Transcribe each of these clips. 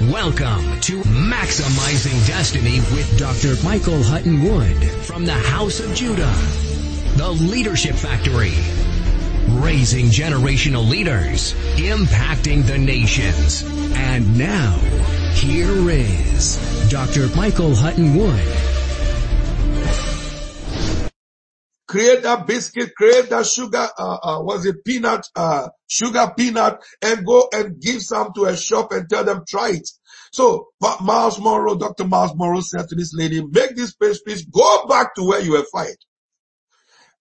Welcome to Maximizing Destiny with Dr. Michael Hutton Wood from the House of Judah, the Leadership Factory, raising generational leaders, impacting the nations. And now, here is Dr. Michael Hutton Wood. Create that biscuit, create that sugar, uh, uh, was it peanut, uh, sugar peanut and go and give some to a shop and tell them try it. So Myles Munroe, Dr. Myles Munroe said to this lady, make this pastries, go back to where you were fired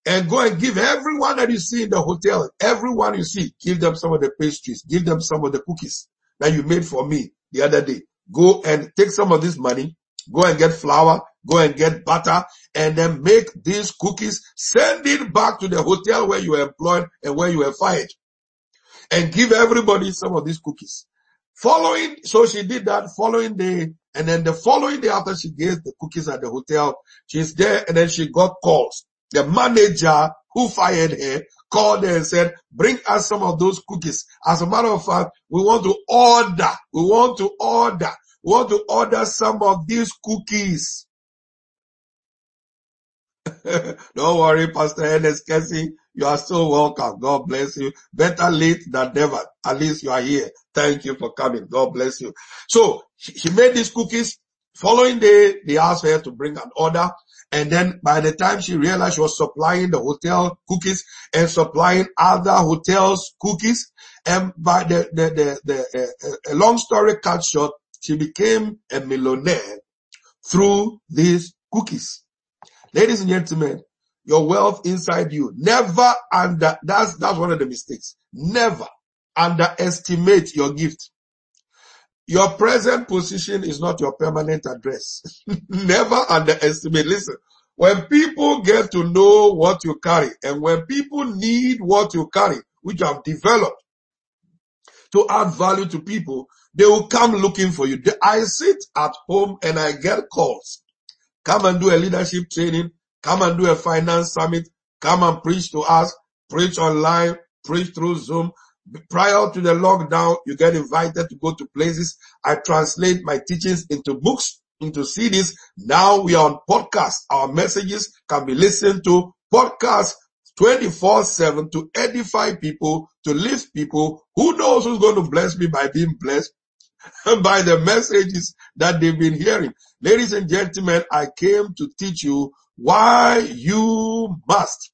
and go and give everyone that you see in the hotel, everyone you see, give them some of the pastries, give them some of the cookies that you made for me the other day. Go and take some of this money, go and get flour, go and get butter and then make these cookies, send it back to the hotel where you were employed and where you were fired and give everybody some of these cookies. Following, so she did that following day and then the following day after she gave the cookies at the hotel, she's there and then she got calls. The manager who fired her called her and said, bring us some of those cookies. As a matter of fact, we want to order, we want to order, we want to order some of these cookies. Don't worry, Pastor Ernest Casey. You are so welcome. God bless you. Better late than never. At least you are here. Thank you for coming. God bless you. So she made these cookies. Following day, they asked her to bring an order. And then by the time she realized she was supplying the hotel cookies and supplying other hotels cookies, and by the, the, the, the uh, a long story cut short, she became a millionaire through these cookies. Ladies and gentlemen, your wealth inside you. Never under, that's, that's one of the mistakes. Never underestimate your gift. Your present position is not your permanent address. Never underestimate. Listen, when people get to know what you carry and when people need what you carry, which you have developed to add value to people, they will come looking for you. I sit at home and I get calls Come and do a leadership training. Come and do a finance summit. Come and preach to us. Preach online. Preach through Zoom. Prior to the lockdown, you get invited to go to places. I translate my teachings into books, into CDs. Now we are on podcast. Our messages can be listened to podcast 24-7 to edify people, to lift people. Who knows who's going to bless me by being blessed? by the messages that they've been hearing. Ladies and gentlemen, I came to teach you why you must.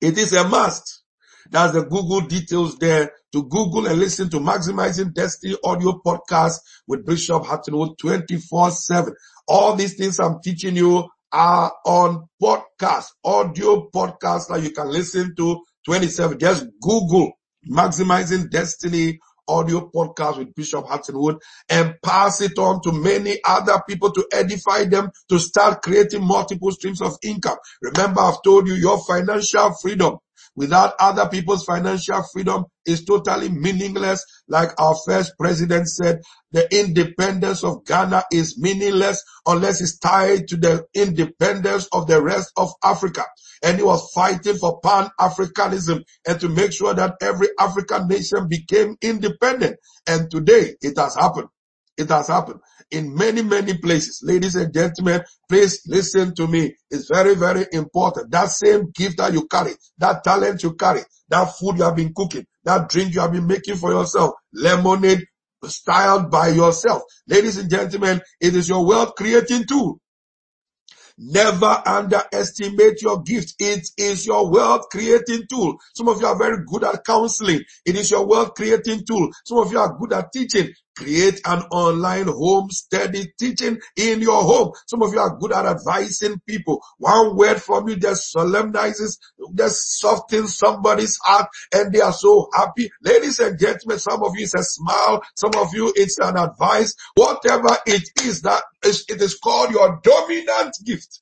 It is a must. That's the Google details there to Google and listen to Maximizing Destiny audio podcast with Bishop Huttonwood 24-7. All these things I'm teaching you are on podcast, audio podcast that you can listen to 27. Just Google Maximizing Destiny audio podcast with Bishop Hutton Wood and pass it on to many other people to edify them to start creating multiple streams of income. Remember I've told you your financial freedom without other people's financial freedom is totally meaningless. Like our first president said, the independence of Ghana is meaningless unless it's tied to the independence of the rest of Africa and he was fighting for pan-Africanism and to make sure that every African nation became independent. And today it has happened. It has happened in many, many places. Ladies and gentlemen, please listen to me. It's very, very important. That same gift that you carry, that talent you carry, that food you have been cooking, that drink you have been making for yourself, lemonade styled by yourself. Ladies and gentlemen, it is your wealth creating tool. Never underestimate your gift. It is your wealth creating tool. Some of you are very good at counseling. It is your wealth creating tool. Some of you are good at teaching. Create an online home study teaching in your home. Some of you are good at advising people. One word from you just solemnizes, just softens somebody's heart and they are so happy. Ladies and gentlemen, some of you it's a smile. Some of you it's an advice. Whatever it is that is, it is called your dominant gift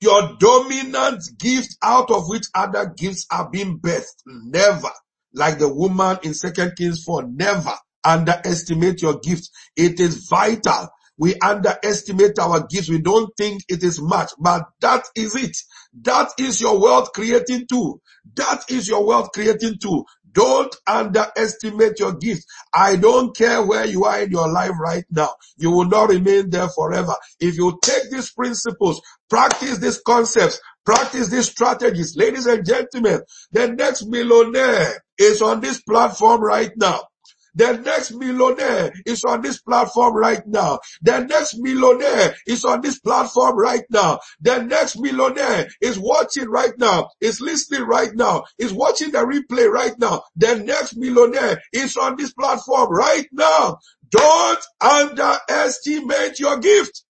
your dominant gift out of which other gifts are being birthed. Never. Like the woman in Second Kings 4, never underestimate your gift. It is vital. We underestimate our gifts. We don't think it is much, but that is it. That is your wealth creating tool. That is your wealth creating tool. Don't underestimate your gift. I don't care where you are in your life right now. You will not remain there forever. If you take these principles, practice these concepts, practice these strategies, ladies and gentlemen, the next millionaire is on this platform right now. The next millionaire is on this platform right now. The next millionaire is on this platform right now. The next millionaire is watching right now, is listening right now, is watching the replay right now. The next millionaire is on this platform right now. Don't underestimate your gift.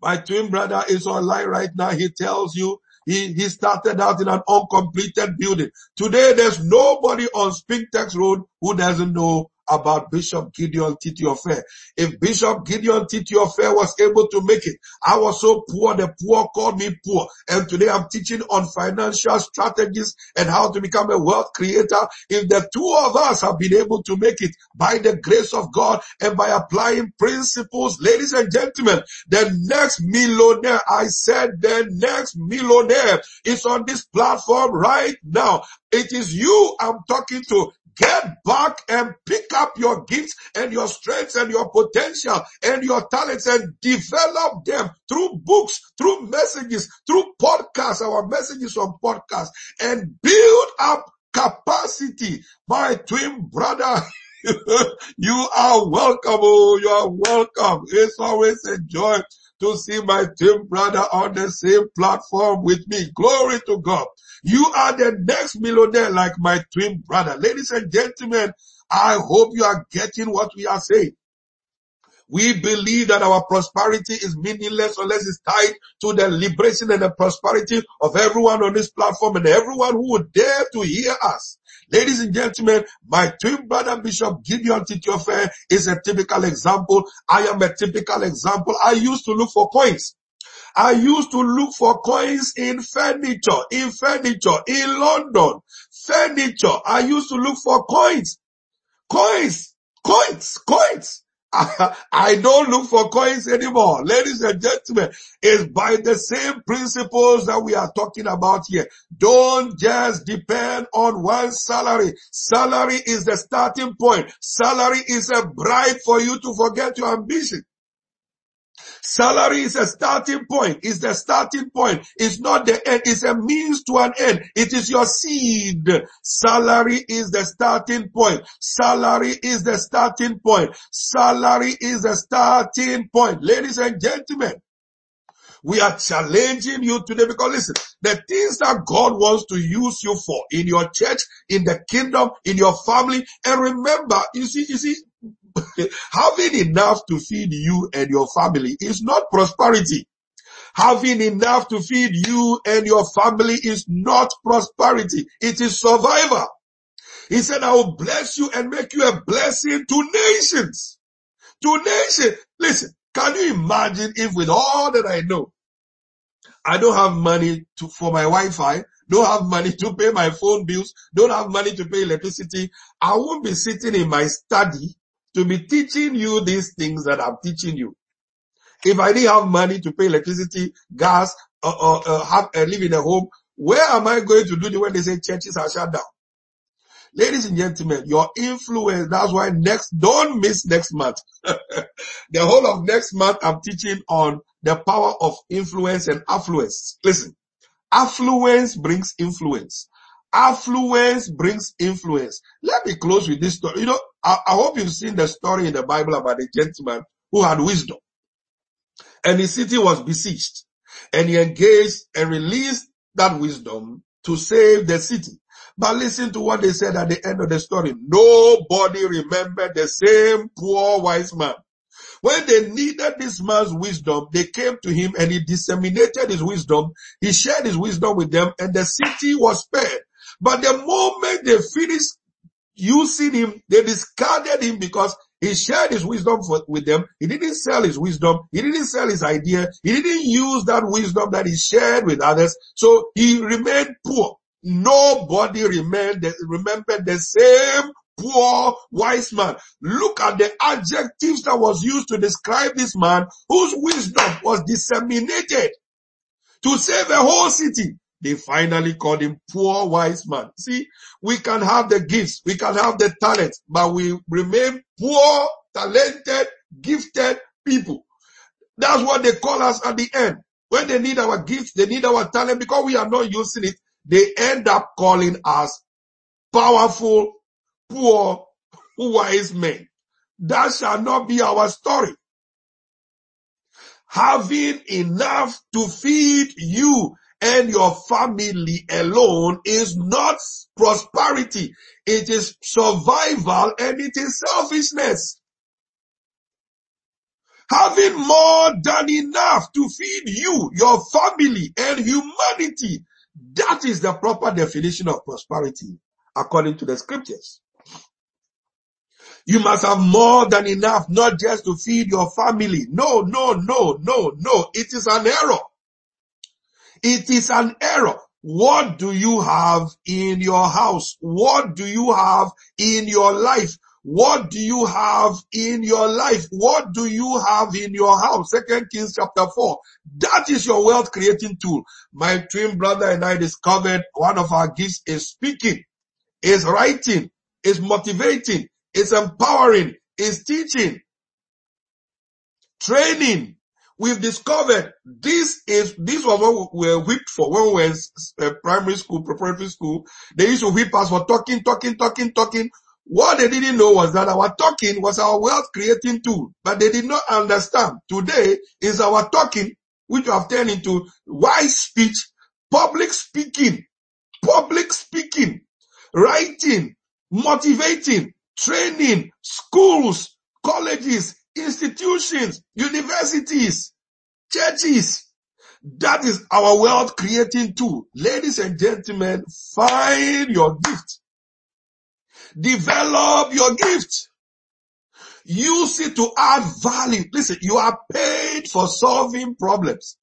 My twin brother is online right now. He tells you he, he started out in an uncompleted building. Today there's nobody on Spintex Road who doesn't know about Bishop Gideon Titi-Ofei. If Bishop Gideon Titi-Ofei was able to make it, I was so poor, the poor called me poor. And today I'm teaching on financial strategies and how to become a wealth creator. If the two of us have been able to make it by the grace of God and by applying principles, ladies and gentlemen, the next millionaire, I said the next millionaire is on this platform right now. It is you I'm talking to. Get back and pick up your gifts and your strengths and your potential and your talents and develop them through books, through messages, through podcasts, our messages on podcasts and build up capacity. My twin brother, you are welcome. Oh, you are welcome. It's always a joy to see my twin brother on the same platform with me. Glory to God. You are the next millionaire like my twin brother. Ladies and gentlemen, I hope you are getting what we are saying. We believe that our prosperity is meaningless unless it's tied to the liberation and the prosperity of everyone on this platform and everyone who would dare to hear us. Ladies and gentlemen, my twin brother Bishop Gideon Titi-Ofei is a typical example. I am a typical example. I used to look for coins. I used to look for coins in furniture, in furniture, in London. Furniture. I used to look for coins. Coins. Coins. Coins. I, don't look for coins anymore. Ladies and gentlemen, it's by the same principles that we are talking about here. Don't just depend on one salary. Salary is the starting point. Salary is a bribe for you to forget your ambition. Salary is a starting point. It's the starting point. It's not the end. It's a means to an end. It is your seed. Salary is the starting point. Salary is the starting point. Salary is the starting point. Ladies and gentlemen, we are challenging you today because listen, the things that God wants to use you for in your church, in the kingdom, in your family, and remember, you see, you see, having enough to feed you and your family is not prosperity. Having enough to feed you and your family is not prosperity. It is survival. He said, I will bless you and make you a blessing to nations. To nations. Listen, can you imagine if with all that I know, I don't have money to, for my Wi-Fi, don't have money to pay my phone bills, don't have money to pay electricity. I won't be sitting in my study to be teaching you these things that I'm teaching you. If I didn't have money to pay electricity, gas, or, or, or have, uh, live in a home, where am I going to do it when they say churches are shut down? Ladies and gentlemen, your influence, that's why next, don't miss next month. the whole of next month, I'm teaching on the power of influence and affluence. Listen, affluence brings influence. Affluence brings influence. Let me close with this story. You know, I, I hope you've seen the story in the Bible about a gentleman who had wisdom and his city was besieged and he engaged and released that wisdom to save the city. But listen to what they said at the end of the story. Nobody remembered the same poor wise man. When they needed this man's wisdom, they came to him and he disseminated his wisdom. He shared his wisdom with them and the city was spared. But the moment they finished using him, they discarded him because he shared his wisdom for, with them. He didn't sell his wisdom. He didn't sell his idea. He didn't use that wisdom that he shared with others. So he remained poor. Nobody remained, remembered the same poor wise man. Look at the adjectives that was used to describe this man whose wisdom was disseminated to save a whole city. They finally called him poor wise man. See, we can have the gifts, we can have the talent, but we remain poor, talented, gifted people. That's what they call us at the end. When they need our gifts, they need our talent because we are not using it. They end up calling us powerful, poor, wise men. That shall not be our story. Having enough to feed you and your family alone is not prosperity. It is survival and it is selfishness. Having more than enough to feed you, your family and humanity. That is the proper definition of prosperity according to the scriptures. You must have more than enough, not just to feed your family. No, no, no, no, no. It is an error. It is an error. What do you have in your house? What do you have in your life? What do you have in your life? What do you have in your house? Second Kings chapter 4. That is your wealth creating tool. My twin brother and I discovered one of our gifts is speaking, is writing, is motivating, is empowering, is teaching, training, we've discovered this is, this was what we were whipped for when we were uh, primary school, preparatory school. They used to whip us for talking, talking, talking, talking. What they didn't know was that our talking was our wealth creating tool, but they did not understand. Today is our talking, which have turned into wise speech, public speaking, public speaking, writing, motivating, training, schools, colleges, institutions, universities, churches. That is our wealth creating tool. Ladies and gentlemen, find your gift. Develop your gift. Use it to add value. Listen, you are paid for solving problems.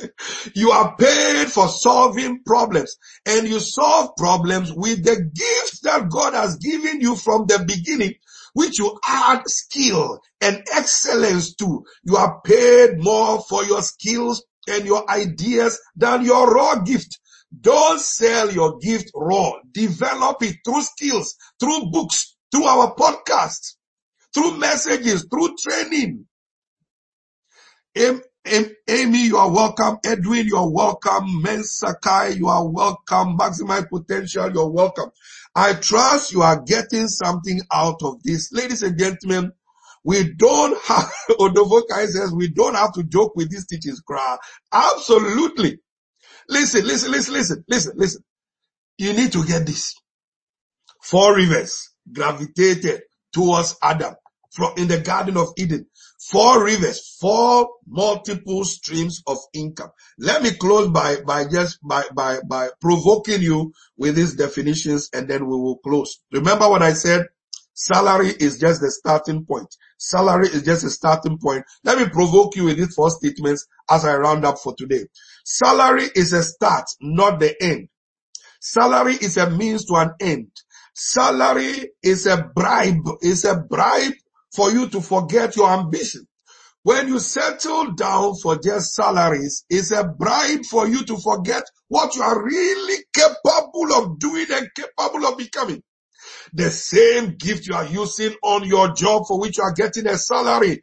you are paid for solving problems and you solve problems with the gifts that God has given you from the beginning which you add skill and excellence to. You are paid more for your skills and your ideas than your raw gift. Don't sell your gift raw. Develop it through skills, through books, through our podcasts, through messages, through training. Amy, you are welcome. Edwin, you are welcome. Mensakai, you are welcome. Maximize potential, you're welcome. I trust you are getting something out of this. Ladies and gentlemen, we don't have, Odovokai says, we don't have to joke with these teachings, cry. Absolutely. Listen, listen, listen, listen, listen, listen. You need to get this. Four rivers gravitated towards Adam from in the Garden of Eden. Four rivers, four multiple streams of income. Let me close by, by just by, by, by provoking you with these definitions and then we will close. Remember what I said? Salary is just the starting point. Salary is just a starting point. Let me provoke you with these four statements as I round up for today. Salary is a start, not the end. Salary is a means to an end. Salary is a bribe, is a bribe for you to forget your ambition. When you settle down for just salaries, it's a bribe for you to forget what you are really capable of doing and capable of becoming. The same gift you are using on your job for which you are getting a salary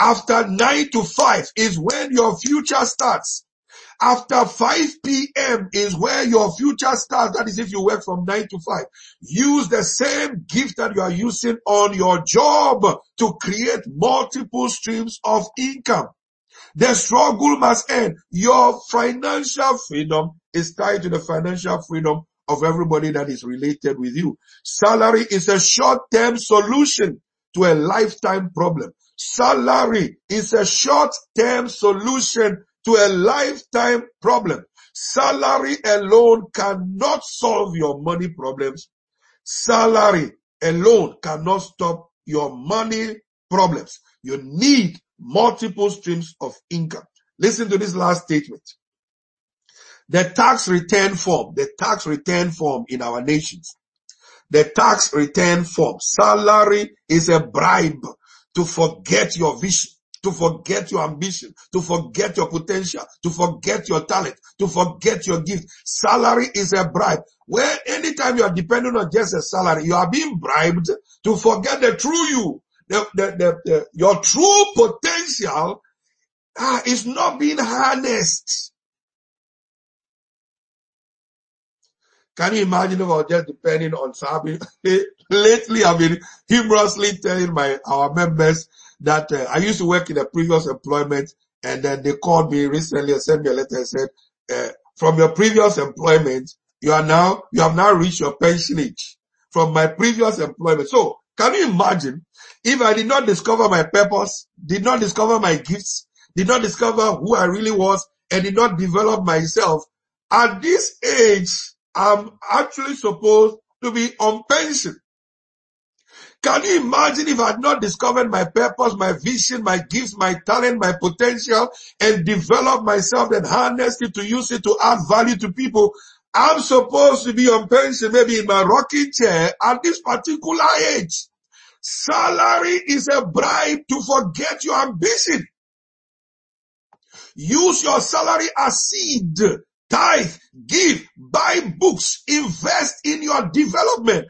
after nine to five is when your future starts. After 5 p.m. is where your future starts. That is if you work from 9 to 5. Use the same gift that you are using on your job to create multiple streams of income. The struggle must end. Your financial freedom is tied to the financial freedom of everybody that is related with you. Salary is a short-term solution to a lifetime problem. Salary is a short-term solution to a lifetime problem. Salary alone cannot solve your money problems. Salary alone cannot stop your money problems. You need multiple streams of income. Listen to this last statement. The tax return form, the tax return form in our nations, the tax return form, salary is a bribe to forget your vision, to forget your ambition, to forget your potential, to forget your talent, to forget your gift. Salary is a bribe. Where anytime you are dependent on just a salary, you are being bribed to forget the true you. The, the, the, the your true potential ah, is not being harnessed. Can you imagine if I was just depending on Sabi? Lately, I've been humorously telling my, our members that uh, I used to work in a previous employment and then they called me recently and sent me a letter and said, uh, from your previous employment, you are now, you have now reached your pension age from my previous employment. So can you imagine if I did not discover my purpose, did not discover my gifts, did not discover who I really was and did not develop myself at this age, I'm actually supposed to be on pension. Can you imagine if I had not discovered my purpose, my vision, my gifts, my talent, my potential, and developed myself and harnessed it to use it to add value to people? I'm supposed to be on pension, maybe in my rocking chair at this particular age. Salary is a bribe to forget your ambition. Use your salary as seed tithe, give, buy books, invest in your development.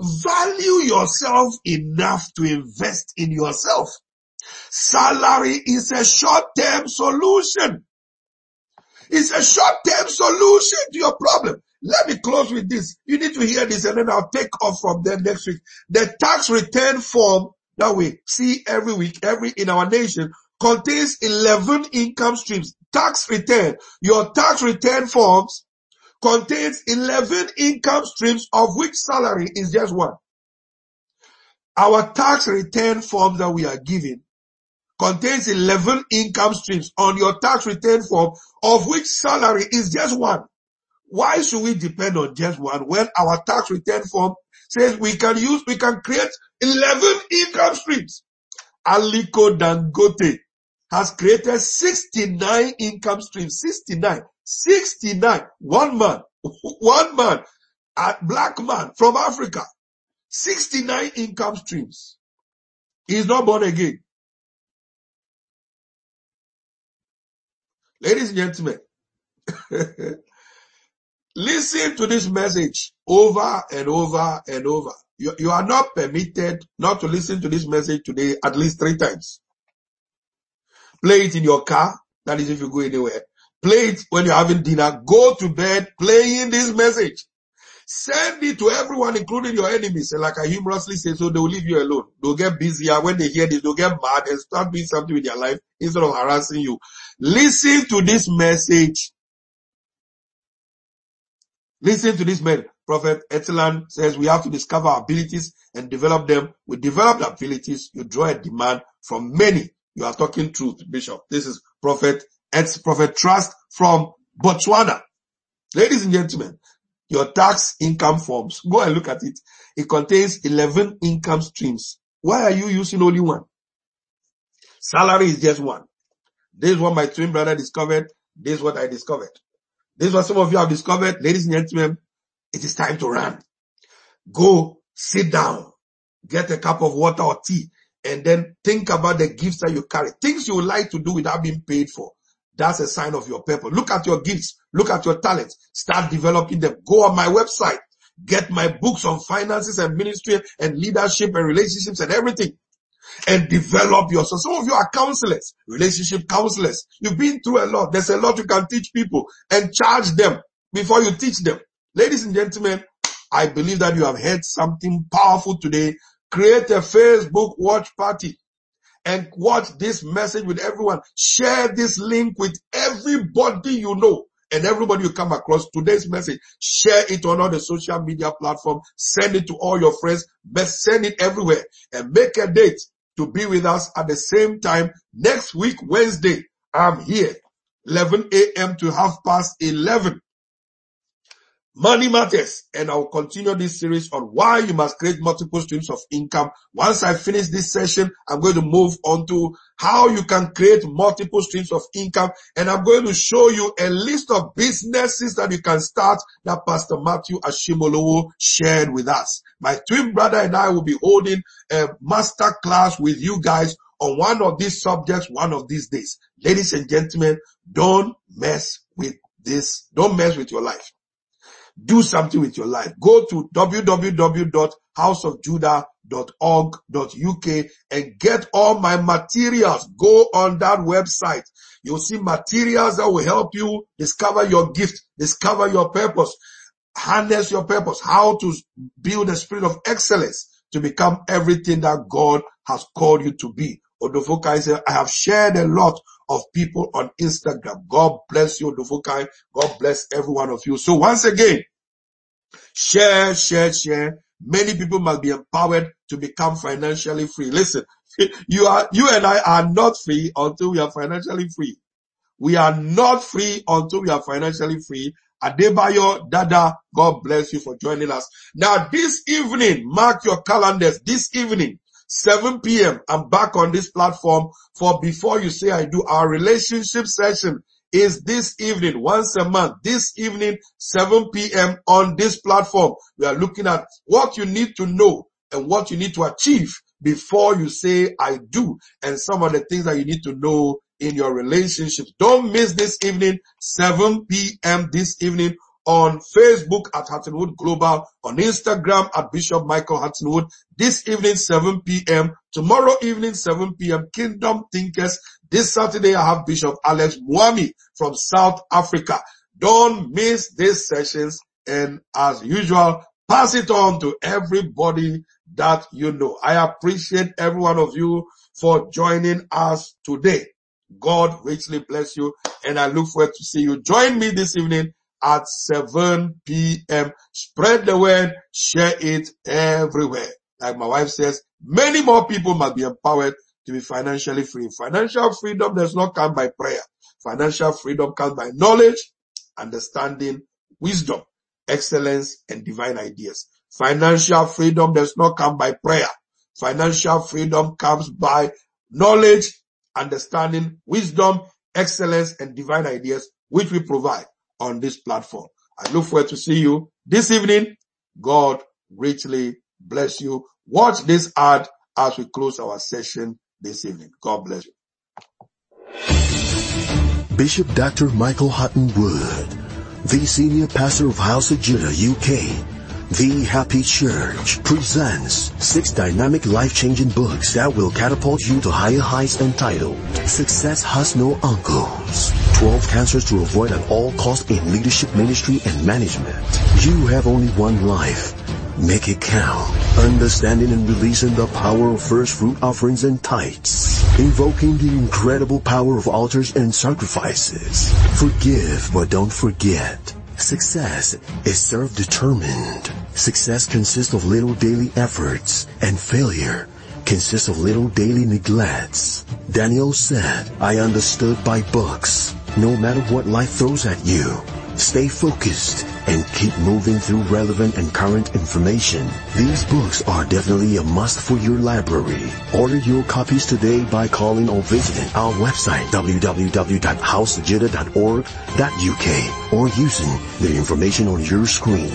Value yourself enough to invest in yourself. Salary is a short-term solution. It's a short-term solution to your problem. Let me close with this. You need to hear this and then I'll take off from there next week. The tax return form that we see every week, every in our nation contains 11 income streams. Tax return. Your tax return forms contains 11 income streams of which salary is just one. Our tax return form that we are giving contains 11 income streams on your tax return form of which salary is just one. Why should we depend on just one when our tax return form says we can use, we can create 11 income streams? Aliko Dangote has created 69 income streams. 69. 69. One man. One man. A black man from Africa. 69 income streams. He is not born again. Ladies and gentlemen, listen to this message over and over and over. You, you are not permitted not to listen to this message today at least three times. Play it in your car. That is if you go anywhere. Play it when you're having dinner. Go to bed playing this message. Send it to everyone, including your enemies. And like I humorously say, so they will leave you alone. They'll get busier. When they hear this, they'll get mad and start doing something with their life instead of harassing you. Listen to this message. Listen to this man. Prophet Etilan says we have to discover abilities and develop them. We develop abilities. You draw a demand from many you are talking truth, Bishop. This is Prophet, ex-Prophet Trust from Botswana. Ladies and gentlemen, your tax income forms, go and look at it. It contains 11 income streams. Why are you using only one? Salary is just one. This is what my twin brother discovered. This is what I discovered. This is what some of you have discovered. Ladies and gentlemen, it is time to run. Go sit down, get a cup of water or tea and then think about the gifts that you carry. Things you would like to do without being paid for. That's a sign of your purpose. Look at your gifts. Look at your talents. Start developing them. Go on my website. Get my books on finances and ministry and leadership and relationships and everything. And develop yourself. Some of you are counselors, relationship counselors. You've been through a lot. There's a lot you can teach people and charge them before you teach them. Ladies and gentlemen, I believe that you have heard something powerful today Create a Facebook watch party and watch this message with everyone. Share this link with everybody you know and everybody you come across today's message, share it on all the social media platform, send it to all your friends, but send it everywhere and make a date to be with us at the same time next week, Wednesday. I'm here, 11 a.m. to half past 11 Money matters and I'll continue this series on why you must create multiple streams of income. Once I finish this session, I'm going to move on to how you can create multiple streams of income and I'm going to show you a list of businesses that you can start that Pastor Matthew Ashimolowo shared with us. My twin brother and I will be holding a master class with you guys on one of these subjects one of these days. Ladies and gentlemen, don't mess with this. Don't mess with your life do something with your life. Go to www.houseofjudah.org.uk and get all my materials. Go on that website. You'll see materials that will help you discover your gift, discover your purpose, harness your purpose, how to build a spirit of excellence to become everything that God has called you to be. Odofokai said, I have shared a lot of people on Instagram. God bless you, Odofokai. God bless every one of you. So once again, share, share, share. Many people must be empowered to become financially free. Listen, you are, you and I are not free until we are financially free. We are not free until we are financially free. Adebayo Dada, God bless you for joining us. Now this evening, mark your calendars. This evening, 7 p.m. I'm back on this platform for before you say I do our relationship session is this evening, once a month, this evening, 7 p.m. on this platform. We are looking at what you need to know and what you need to achieve before you say I do and some of the things that you need to know in your relationships. Don't miss this evening, 7 p.m. this evening on Facebook at Huttonwood Global, on Instagram at Bishop Michael Huttonwood. This evening, 7 p.m. Tomorrow evening, 7 p.m. Kingdom Thinkers. This Saturday, I have Bishop Alex Mwami from South Africa. Don't miss these sessions. And as usual, pass it on to everybody that you know. I appreciate every one of you for joining us today. God richly bless you and I look forward to see you. Join me this evening at 7 p.m. Spread the word, share it everywhere. Like my wife says, many more people must be empowered to be financially free. Financial freedom does not come by prayer. Financial freedom comes by knowledge, understanding, wisdom, excellence, and divine ideas. Financial freedom does not come by prayer. Financial freedom comes by knowledge, understanding, wisdom, excellence, and divine ideas, which we provide on this platform. I look forward to see you this evening. God richly bless you. Watch this ad as we close our session this evening. God bless you. Bishop Dr. Michael Hutton Wood, the senior pastor of House of Judah, UK, the Happy Church presents six dynamic life-changing books that will catapult you to higher heights entitled Success Has No Uncles. 12 cancers to avoid at all costs in leadership, ministry, and management. You have only one life. Make it count. Understanding and releasing the power of first fruit offerings and tithes. Invoking the incredible power of altars and sacrifices. Forgive, but don't forget. Success is self-determined. Success consists of little daily efforts and failure consists of little daily neglects. Daniel said, I understood by books. No matter what life throws at you, stay focused and keep moving through relevant and current information. These books are definitely a must for your library. Order your copies today by calling or visiting our website www.housejudah.org.uk or using the information on your screen.